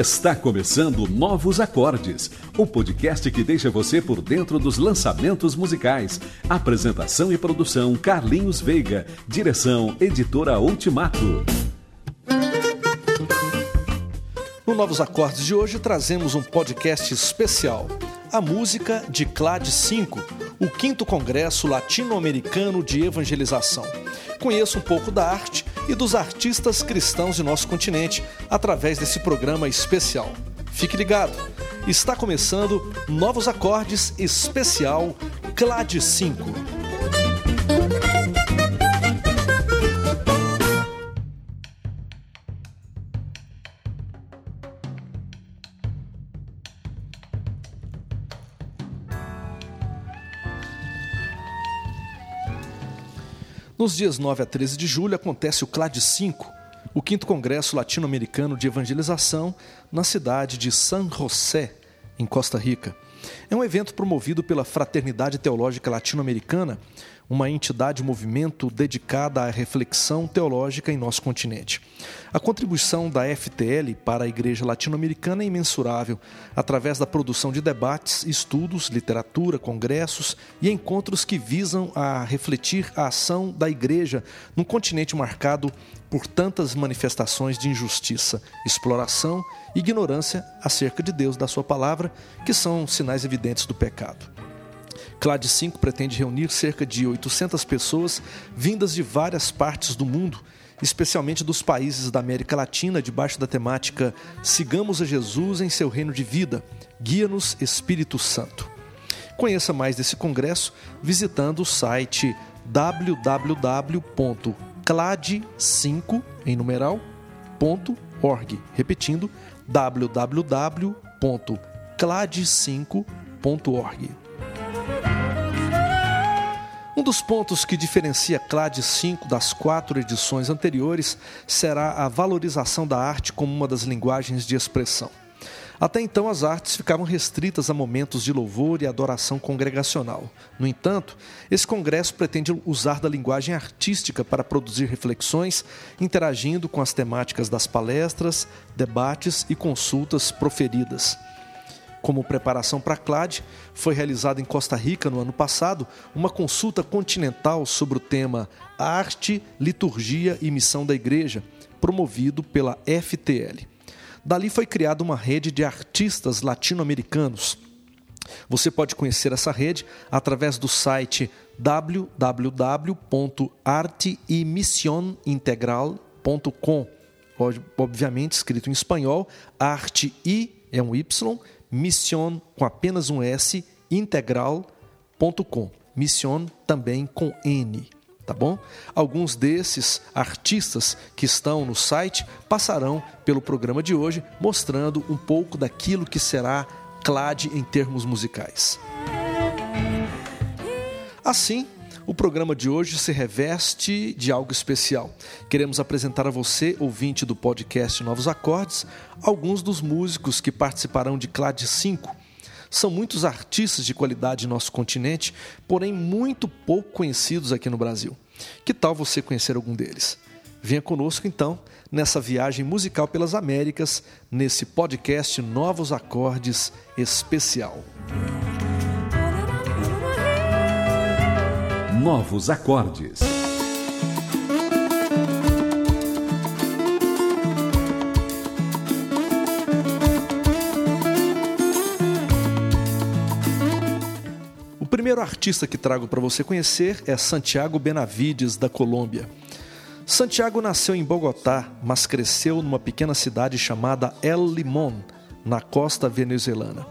Está começando Novos Acordes, o podcast que deixa você por dentro dos lançamentos musicais. Apresentação e produção Carlinhos Veiga, direção Editora Ultimato. No Novos Acordes de hoje trazemos um podcast especial, a música de Clade 5, o quinto Congresso Latino-Americano de Evangelização. Conheça um pouco da arte e dos artistas cristãos de nosso continente através desse programa especial. Fique ligado, está começando Novos Acordes Especial Clade 5. Nos dias 9 a 13 de julho acontece o CLAD 5, o 5 Congresso Latino-Americano de Evangelização, na cidade de San José, em Costa Rica. É um evento promovido pela Fraternidade Teológica Latino-Americana, uma entidade movimento dedicada à reflexão teológica em nosso continente. A contribuição da FTL para a Igreja Latino-Americana é imensurável, através da produção de debates, estudos, literatura, congressos e encontros que visam a refletir a ação da Igreja num continente marcado por tantas manifestações de injustiça, exploração e ignorância acerca de Deus, da Sua palavra, que são sinais evidentes do pecado. CLAD 5 pretende reunir cerca de 800 pessoas vindas de várias partes do mundo, especialmente dos países da América Latina, debaixo da temática Sigamos a Jesus em seu reino de vida, guia-nos Espírito Santo. Conheça mais desse congresso visitando o site www.clad5 em numeral.org, repetindo www.clad5.org. Dos pontos que diferencia Clade 5 das quatro edições anteriores será a valorização da arte como uma das linguagens de expressão. Até então, as artes ficavam restritas a momentos de louvor e adoração congregacional. No entanto, esse congresso pretende usar da linguagem artística para produzir reflexões, interagindo com as temáticas das palestras, debates e consultas proferidas. Como preparação para a CLAD, foi realizada em Costa Rica no ano passado uma consulta continental sobre o tema Arte, Liturgia e Missão da Igreja, promovido pela FTL. Dali foi criada uma rede de artistas latino-americanos. Você pode conhecer essa rede através do site www.arteemissionintegral.com. Obviamente escrito em espanhol, arte e é um Y mission com apenas um S, integral.com. Mission também com N, tá bom? Alguns desses artistas que estão no site passarão pelo programa de hoje, mostrando um pouco daquilo que será CLAD em termos musicais. Assim, o programa de hoje se reveste de algo especial. Queremos apresentar a você, ouvinte do podcast Novos Acordes, alguns dos músicos que participarão de Clade 5. São muitos artistas de qualidade em nosso continente, porém muito pouco conhecidos aqui no Brasil. Que tal você conhecer algum deles? Venha conosco então nessa viagem musical pelas Américas, nesse podcast Novos Acordes especial. Novos acordes. O primeiro artista que trago para você conhecer é Santiago Benavides, da Colômbia. Santiago nasceu em Bogotá, mas cresceu numa pequena cidade chamada El Limón, na costa venezuelana.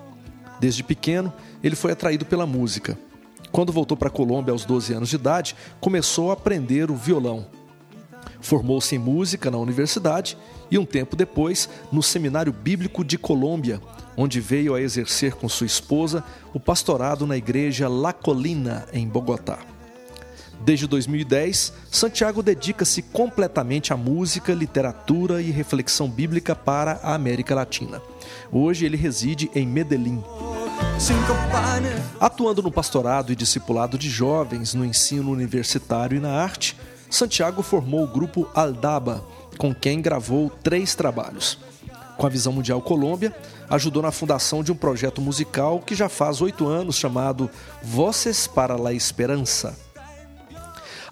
Desde pequeno, ele foi atraído pela música. Quando voltou para a Colômbia aos 12 anos de idade, começou a aprender o violão. Formou-se em música na universidade e, um tempo depois, no Seminário Bíblico de Colômbia, onde veio a exercer com sua esposa o pastorado na igreja La Colina, em Bogotá. Desde 2010, Santiago dedica-se completamente à música, literatura e reflexão bíblica para a América Latina. Hoje ele reside em Medellín. Atuando no pastorado e discipulado de jovens, no ensino universitário e na arte, Santiago formou o grupo Aldaba, com quem gravou três trabalhos. com a Visão Mundial Colômbia, ajudou na fundação de um projeto musical que já faz oito anos chamado Voces para la Esperança.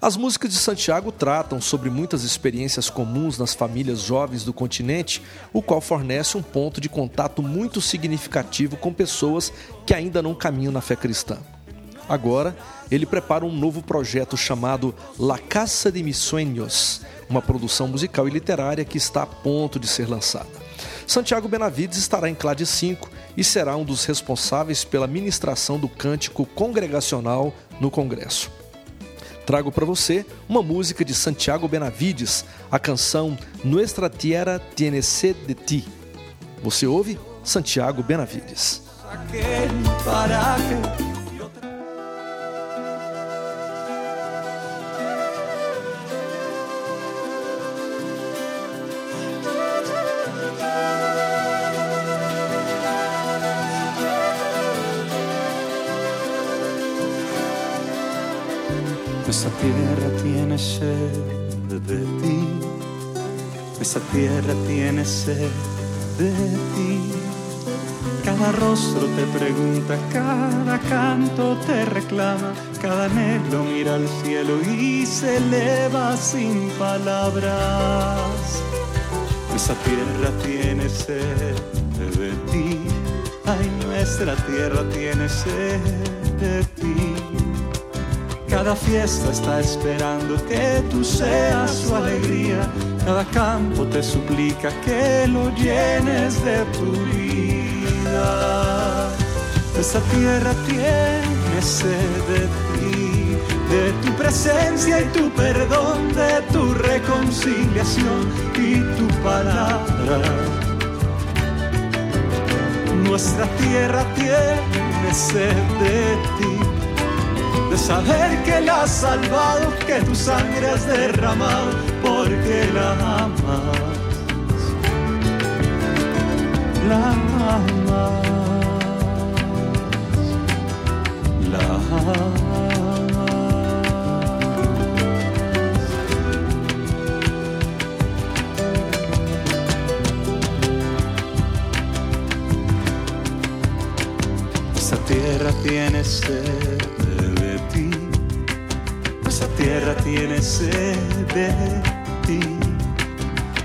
As músicas de Santiago tratam sobre muitas experiências comuns nas famílias jovens do continente, o qual fornece um ponto de contato muito significativo com pessoas que ainda não caminham na fé cristã. Agora, ele prepara um novo projeto chamado La Casa de Mis Sueños, uma produção musical e literária que está a ponto de ser lançada. Santiago Benavides estará em Clade 5 e será um dos responsáveis pela ministração do cântico congregacional no Congresso trago para você uma música de Santiago Benavides, a canção Nuestra Tierra Tiene Sed de Ti. Você ouve Santiago Benavides. Tierra tiene sed de ti, esa tierra tiene sed de ti. Cada rostro te pregunta, cada canto te reclama, cada anhelo mira al cielo y se eleva sin palabras. Esa tierra tiene sed de ti, ay nuestra tierra tiene sed de ti. Cada fiesta está esperando que tú seas su alegría. Cada campo te suplica que lo llenes de tu vida. Esta tierra tiene sed de ti, de tu presencia y tu perdón, de tu reconciliación y tu palabra. Nuestra tierra tiene sed de ti de saber que la has salvado, que tu sangre has derramado, porque la amas. La amas. La amas. Tierra tiene sed tiene sed de ti.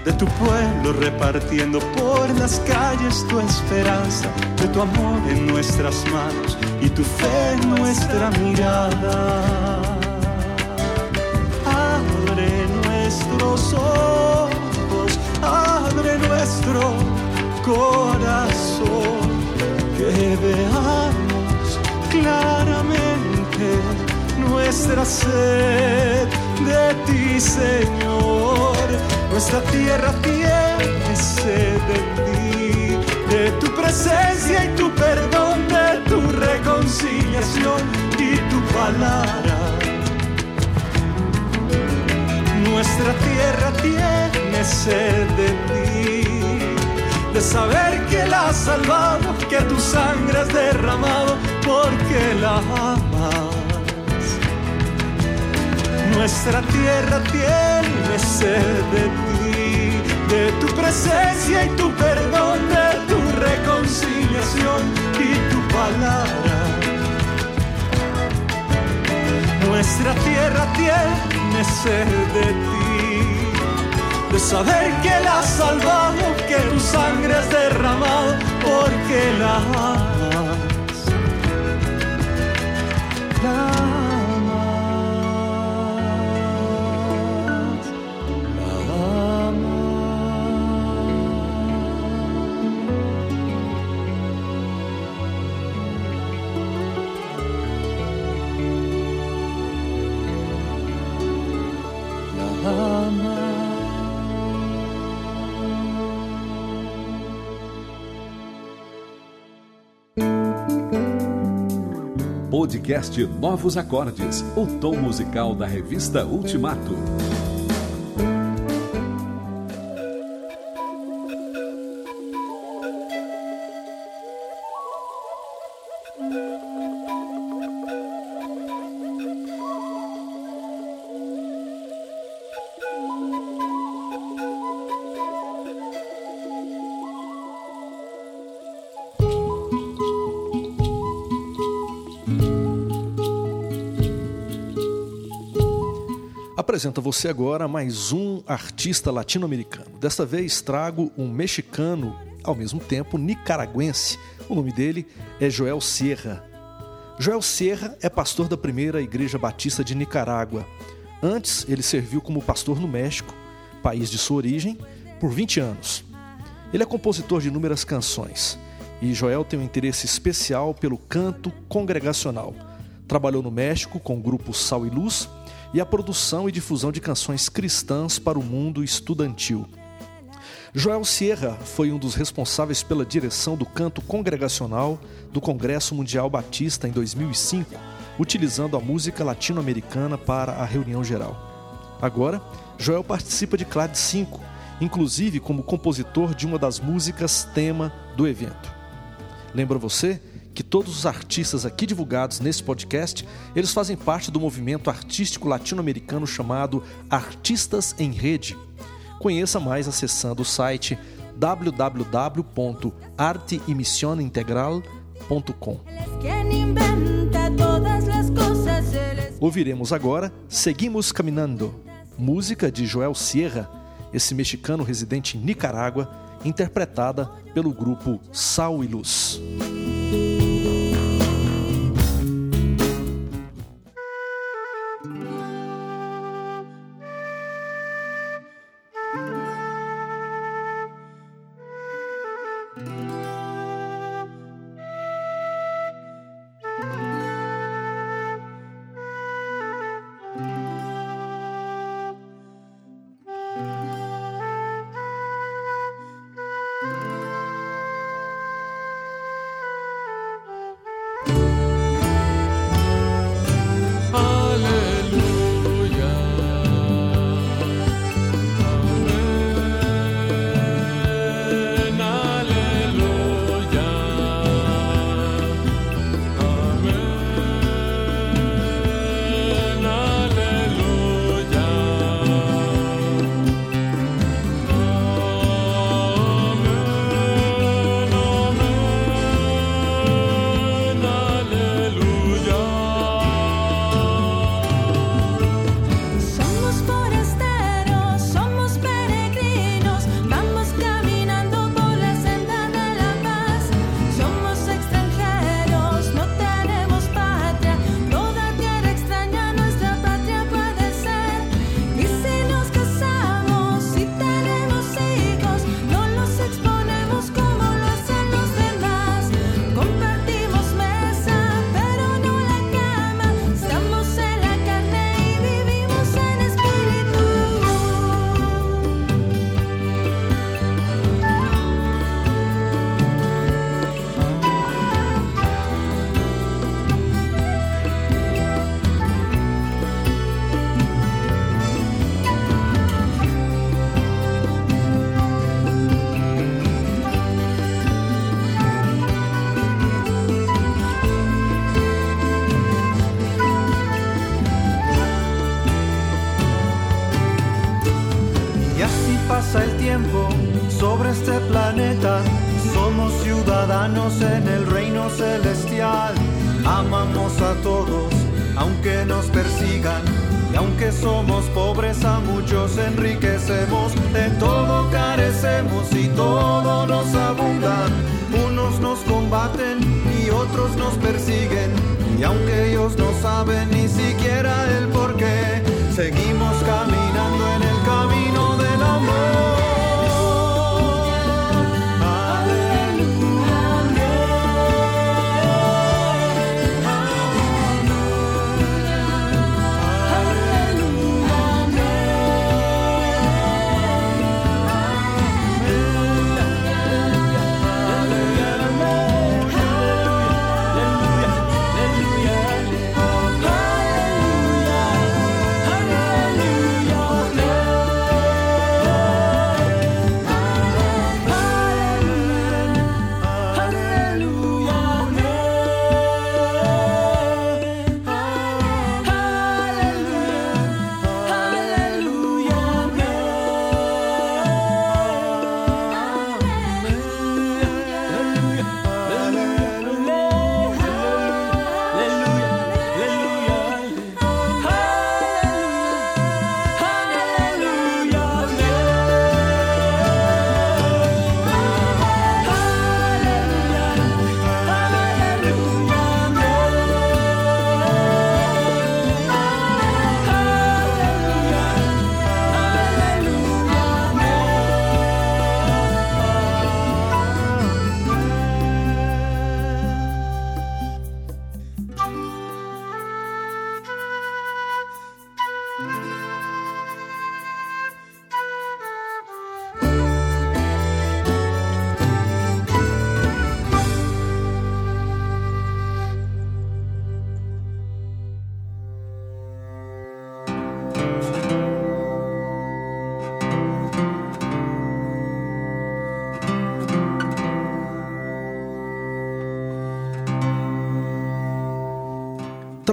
De tu pueblo repartiendo por las calles tu esperanza, de tu amor en nuestras manos y tu fe en nuestra mirada. Abre nuestros ojos, abre nuestro corazón, que veamos claramente nuestra sed de ti, Señor. Nuestra tierra tiene sed de ti, de tu presencia y tu perdón, de tu reconciliación y tu palabra. Nuestra tierra tiene sed de ti, de saber que la has salvado, que tu sangre has derramado, porque la amas. Nuestra tierra tiene sed de ti, de tu presencia y tu perdón, de tu reconciliación y tu palabra. Nuestra tierra tiene sed de ti, de saber que la has salvado, que tu sangre has derramado, porque la amas. La Podcast Novos Acordes, o tom musical da revista Ultimato. Apresento a você agora mais um artista latino-americano. Desta vez trago um mexicano, ao mesmo tempo nicaragüense. O nome dele é Joel Sierra. Joel Sierra é pastor da primeira Igreja Batista de Nicarágua. Antes, ele serviu como pastor no México, país de sua origem, por 20 anos. Ele é compositor de inúmeras canções e Joel tem um interesse especial pelo canto congregacional. Trabalhou no México com o grupo Sal e Luz e a produção e difusão de canções cristãs para o mundo estudantil. Joel Sierra foi um dos responsáveis pela direção do canto congregacional do Congresso Mundial Batista em 2005, utilizando a música latino-americana para a reunião geral. Agora, Joel participa de Clade 5, inclusive como compositor de uma das músicas tema do evento. Lembra você que todos os artistas aqui divulgados nesse podcast, eles fazem parte do movimento artístico latino-americano chamado Artistas em Rede. Conheça mais acessando o site www.arteemissionintegral.com. Ouviremos agora Seguimos Caminando, música de Joel Sierra, esse mexicano residente em Nicarágua, interpretada pelo grupo Sal e Luz. En el reino celestial. Amamos a todos, aunque nos persigan. Y aunque somos pobres, a muchos enriquecemos. De todo carecemos y todo nos abunda. Unos nos combaten y otros nos persiguen. Y aunque ellos no saben ni siquiera el por qué, seguimos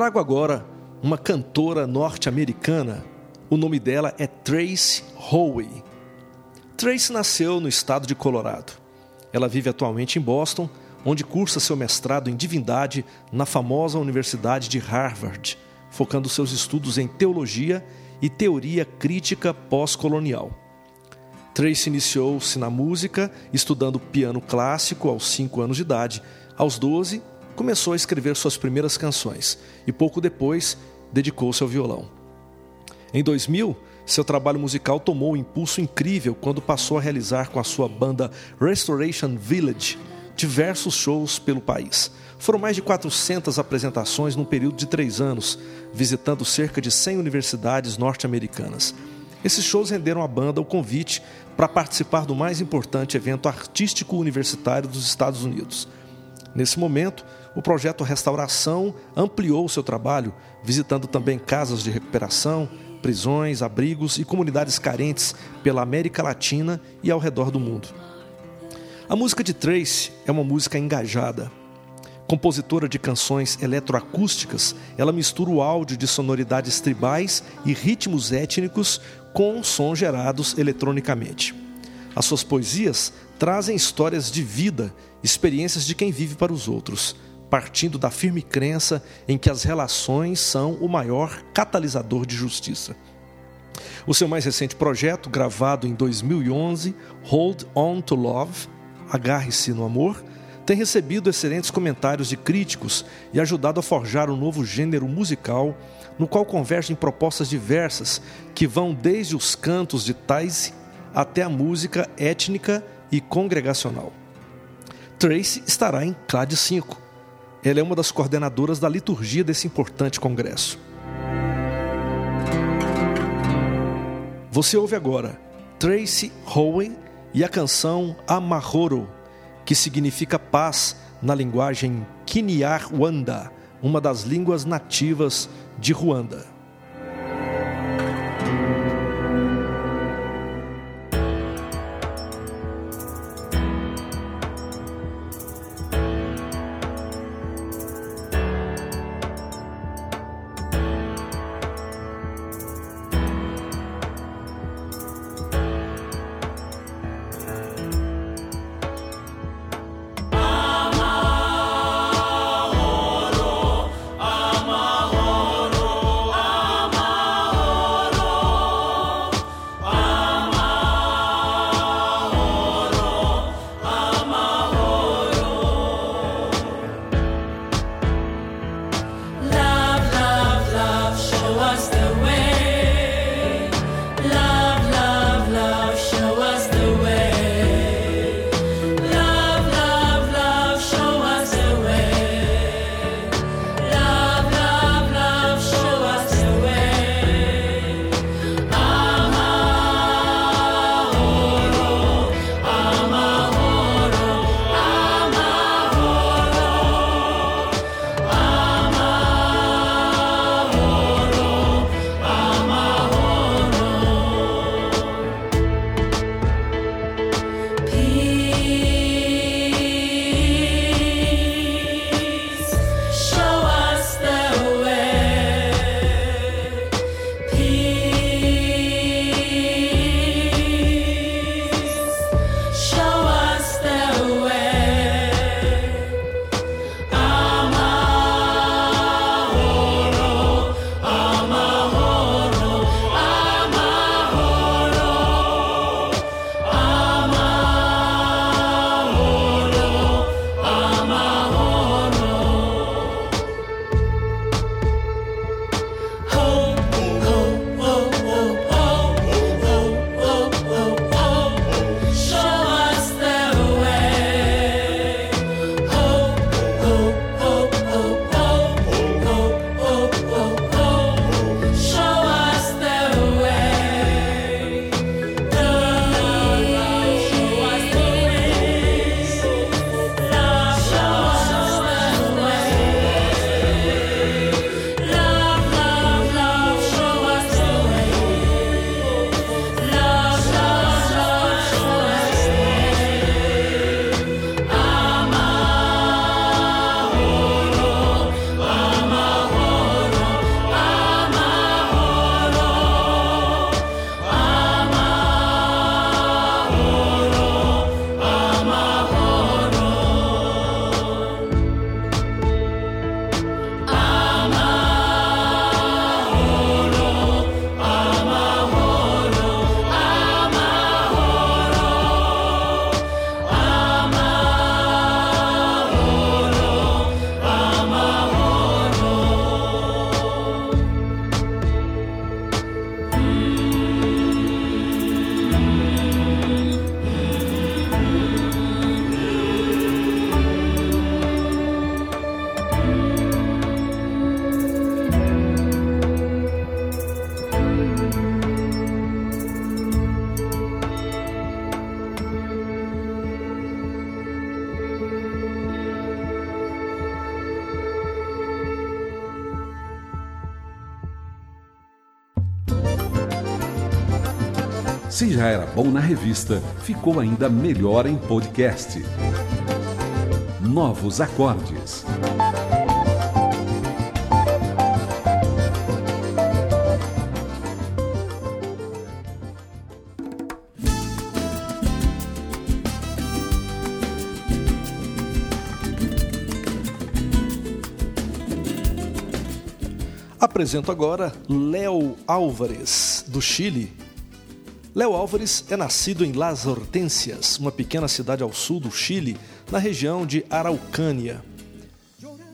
Trago agora uma cantora norte-americana. O nome dela é Trace Howe. Trace nasceu no estado de Colorado. Ela vive atualmente em Boston, onde cursa seu mestrado em divindade na famosa Universidade de Harvard, focando seus estudos em teologia e teoria crítica pós-colonial. Trace iniciou-se na música, estudando piano clássico aos 5 anos de idade. Aos 12, começou a escrever suas primeiras canções e pouco depois dedicou-se ao violão. Em 2000, seu trabalho musical tomou um impulso incrível quando passou a realizar com a sua banda Restoration Village diversos shows pelo país. Foram mais de 400 apresentações num período de três anos, visitando cerca de 100 universidades norte-americanas. Esses shows renderam à banda o convite para participar do mais importante evento artístico universitário dos Estados Unidos. Nesse momento, o projeto Restauração ampliou seu trabalho, visitando também casas de recuperação, prisões, abrigos e comunidades carentes pela América Latina e ao redor do mundo. A música de Trace é uma música engajada. Compositora de canções eletroacústicas, ela mistura o áudio de sonoridades tribais e ritmos étnicos com sons gerados eletronicamente. As suas poesias trazem histórias de vida, experiências de quem vive para os outros, partindo da firme crença em que as relações são o maior catalisador de justiça. O seu mais recente projeto, gravado em 2011, Hold On to Love, Agarre-se no Amor, tem recebido excelentes comentários de críticos e ajudado a forjar um novo gênero musical no qual convergem propostas diversas que vão desde os cantos de Taise até a música étnica e congregacional. Tracy estará em Clade 5, ela é uma das coordenadoras da liturgia desse importante congresso. Você ouve agora Tracy Howen e a canção Amahoro, que significa paz na linguagem Kinyarwanda, uma das línguas nativas de Ruanda. Já era bom na revista, ficou ainda melhor em podcast. Novos acordes. Apresento agora Léo Álvares, do Chile. Léo Álvares é nascido em Las Hortensias, uma pequena cidade ao sul do Chile, na região de Araucânia.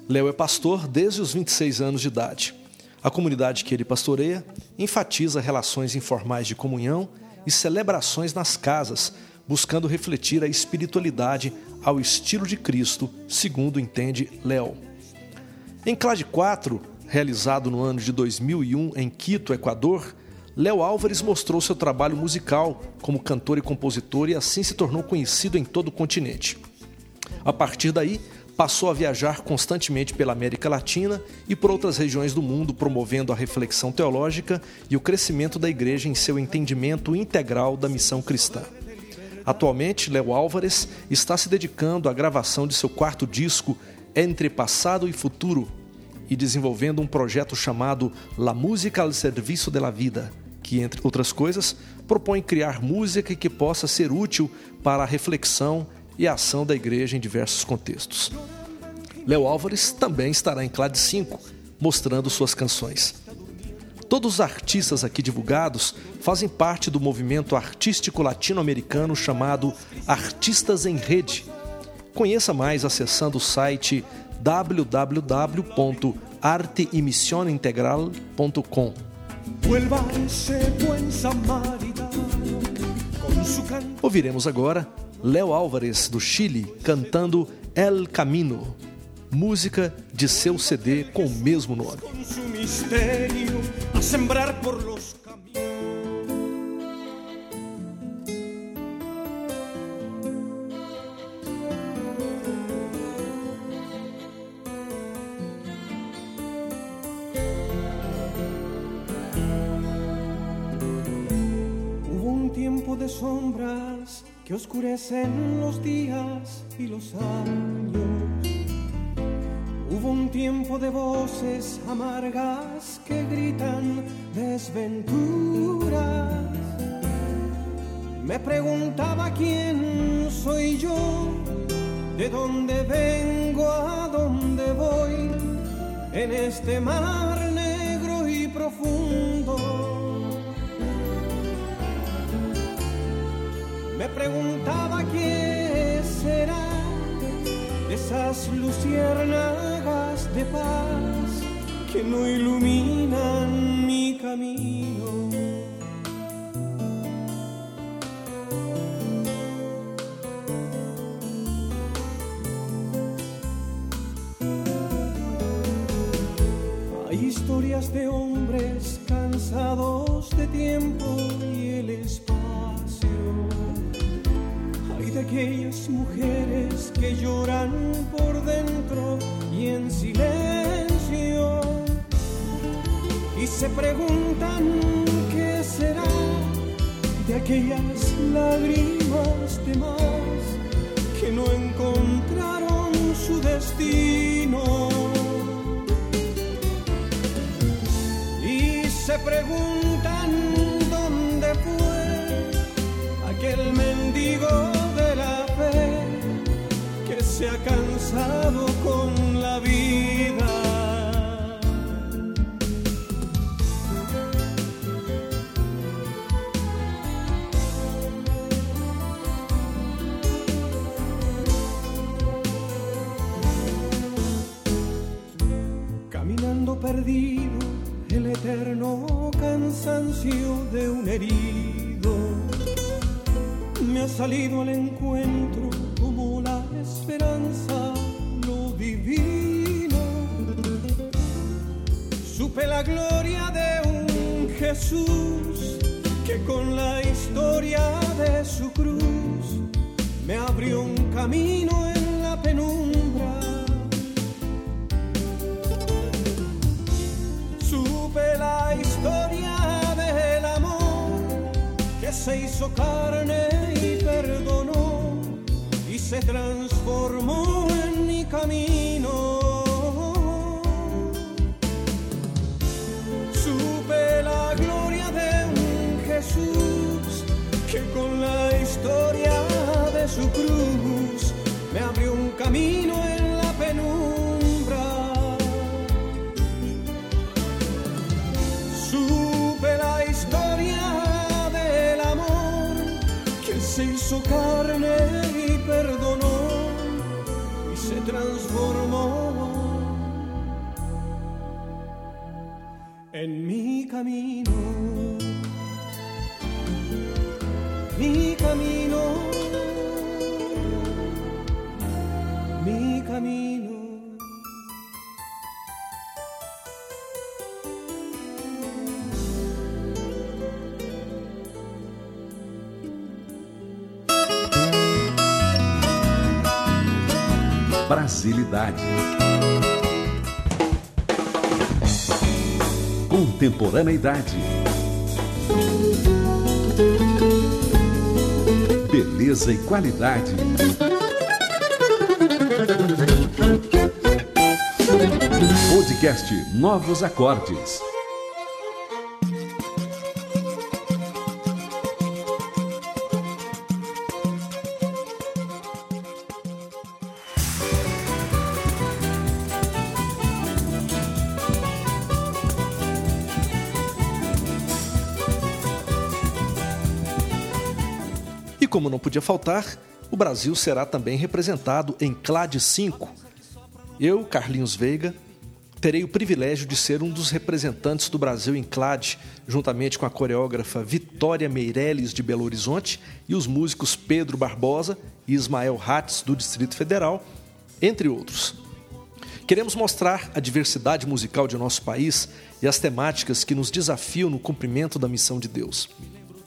Léo é pastor desde os 26 anos de idade. A comunidade que ele pastoreia enfatiza relações informais de comunhão e celebrações nas casas, buscando refletir a espiritualidade ao estilo de Cristo, segundo entende Léo. Em Clade 4, realizado no ano de 2001 em Quito, Equador, Léo Álvares mostrou seu trabalho musical como cantor e compositor e assim se tornou conhecido em todo o continente. A partir daí, passou a viajar constantemente pela América Latina e por outras regiões do mundo, promovendo a reflexão teológica e o crescimento da igreja em seu entendimento integral da missão cristã. Atualmente, Léo Álvares está se dedicando à gravação de seu quarto disco Entre Passado e Futuro, e desenvolvendo um projeto chamado La Música al Serviço de la Vida, que, entre outras coisas, propõe criar música que possa ser útil para a reflexão e a ação da igreja em diversos contextos. Léo Álvares também estará em Clade 5, mostrando suas canções. Todos os artistas aqui divulgados fazem parte do movimento artístico latino-americano chamado Artistas em Rede. Conheça mais acessando o site www.arteemissionintegral.com. Ouviremos agora Léo Álvares, do Chile, cantando El Camino, música de seu CD com o mesmo nome. Sombras que oscurecen los días y los años. Hubo un tiempo de voces amargas que gritan desventuras. Me preguntaba quién soy yo, de dónde vengo, a dónde voy, en este mar negro y profundo preguntaba qué será esas luciérnagas de paz que no iluminan mi camino. Hay historias de hombres cansados de tiempo y el espacio de aquellas mujeres que lloran por dentro y en silencio y se preguntan qué será de aquellas lágrimas de más que no encontraron su destino. Y se preguntan dónde fue aquel mendigo se ha cansado con la vida. Caminando perdido, el eterno cansancio de un herido me ha salido al encuentro esperanza, lo divino. Supe la gloria de un Jesús que con la historia de su cruz me abrió un camino en la penumbra. Supe la historia del amor que se hizo carne y perdonó se transformó en mi camino. Supe la gloria de un Jesús que con la historia de su cruz me abrió un camino en la penumbra. Supe la historia del amor que se hizo carne camino. Mi camino. Mi camino. Brasilidade. Contemporaneidade. Beleza e qualidade. Podcast Novos Acordes. Como não podia faltar, o Brasil será também representado em CLAD 5. Eu, Carlinhos Veiga, terei o privilégio de ser um dos representantes do Brasil em CLAD, juntamente com a coreógrafa Vitória Meirelles de Belo Horizonte e os músicos Pedro Barbosa e Ismael Hatz do Distrito Federal, entre outros. Queremos mostrar a diversidade musical de nosso país e as temáticas que nos desafiam no cumprimento da missão de Deus.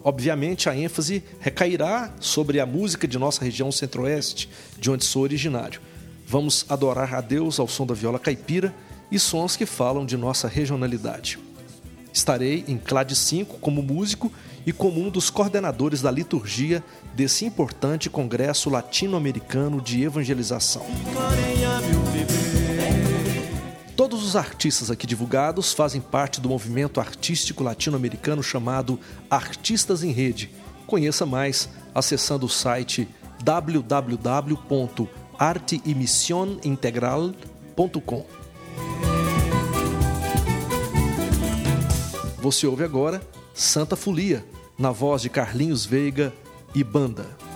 Obviamente, a ênfase recairá sobre a música de nossa região centro-oeste, de onde sou originário. Vamos adorar a Deus ao som da viola caipira e sons que falam de nossa regionalidade. Estarei em Clade 5 como músico e como um dos coordenadores da liturgia desse importante congresso latino-americano de evangelização. Todos os artistas aqui divulgados fazem parte do movimento artístico latino-americano chamado Artistas em Rede. Conheça mais acessando o site www.arteemissionintegral.com. Você ouve agora Santa Folia, na voz de Carlinhos Veiga e banda.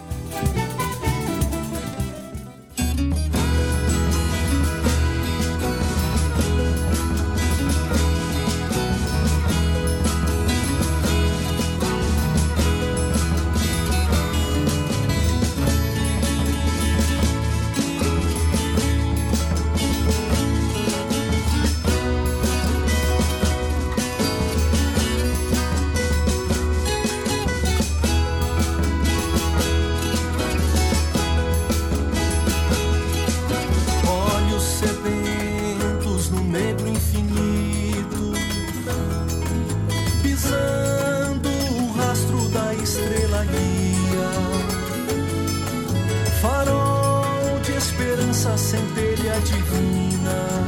Esperança, centelha divina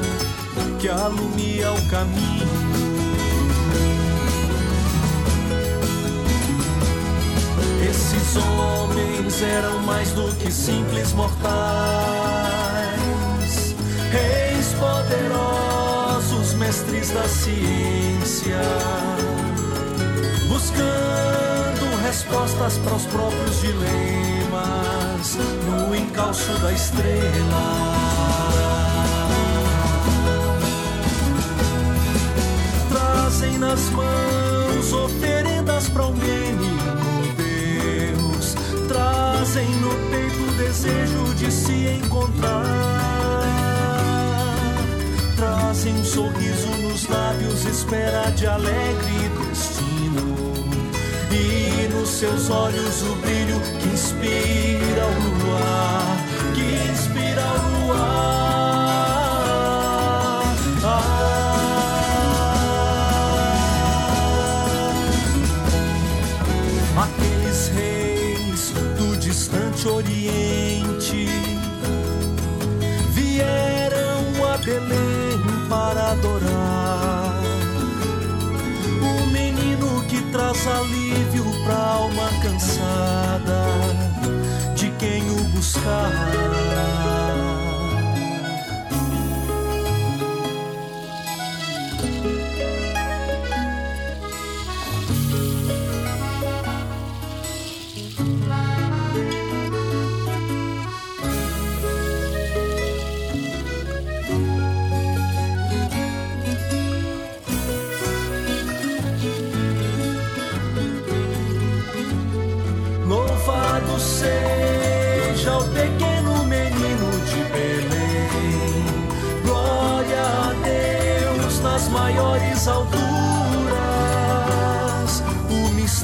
que alumia o caminho. Esses homens eram mais do que simples mortais, reis poderosos, mestres da ciência, buscando respostas para os próprios dilemas no encalço da estrela. trazem nas mãos oferendas para o menino Deus, trazem no peito o desejo de se encontrar, trazem um sorriso nos lábios, espera de alegre destino. Seus olhos o brilho que inspira o luar,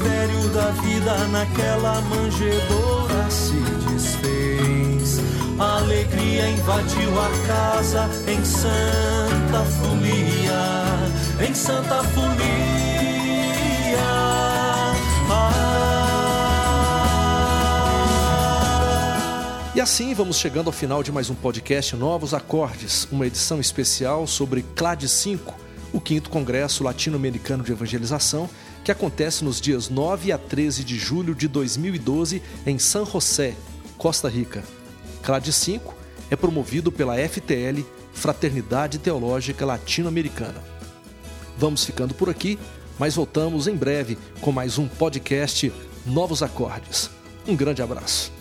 mistério da vida naquela manjedoura se desfez. A alegria invadiu a casa em santa folia, em santa folia. E assim vamos chegando ao final de mais um podcast Novos Acordes, uma edição especial sobre CLAD 5, o 5 Congresso Latino-Americano de Evangelização, que acontece nos dias 9 a 13 de julho de 2012 em San José, Costa Rica. CLAD 5 é promovido pela FTL, Fraternidade Teológica Latino-Americana. Vamos ficando por aqui, mas voltamos em breve com mais um podcast Novos Acordes. Um grande abraço.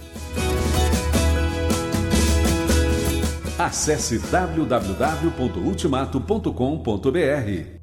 Acesse www.ultimato.com.br.